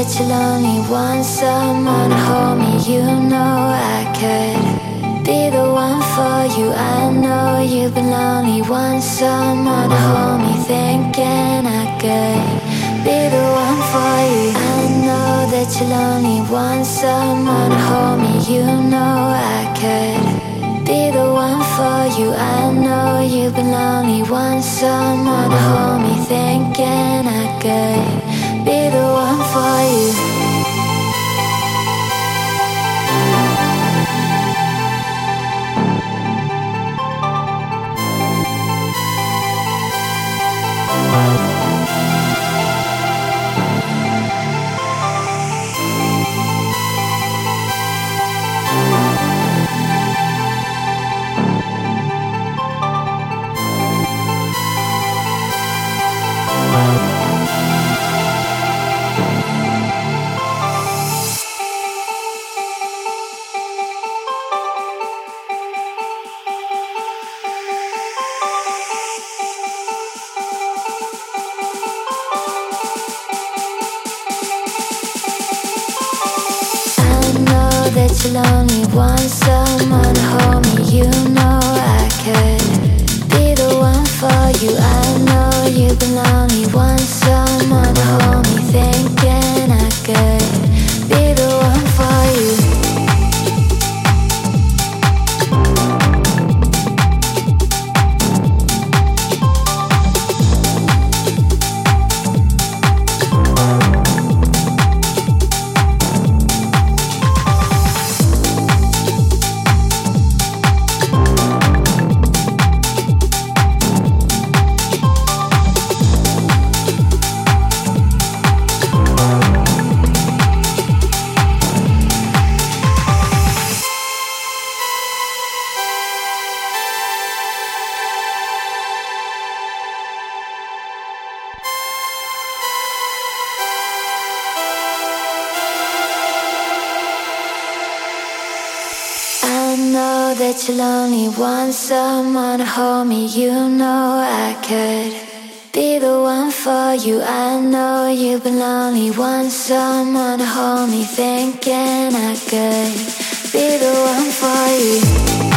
that you'll only want someone to hold me. You know I could be the one for you. I know you've been lonely. Want someone to hold me, thinking I could be the one for you. I know that you'll only want someone to hold me. You know I could be the one for you. I know you've been lonely. Want someone to hold me, thinking I could be the one for you. You'll only want someone to hold me. You know that you'll only want someone to hold me. You know I could be the one for you. I know you've been lonely. Want someone to hold me, thinking I could be the one for you.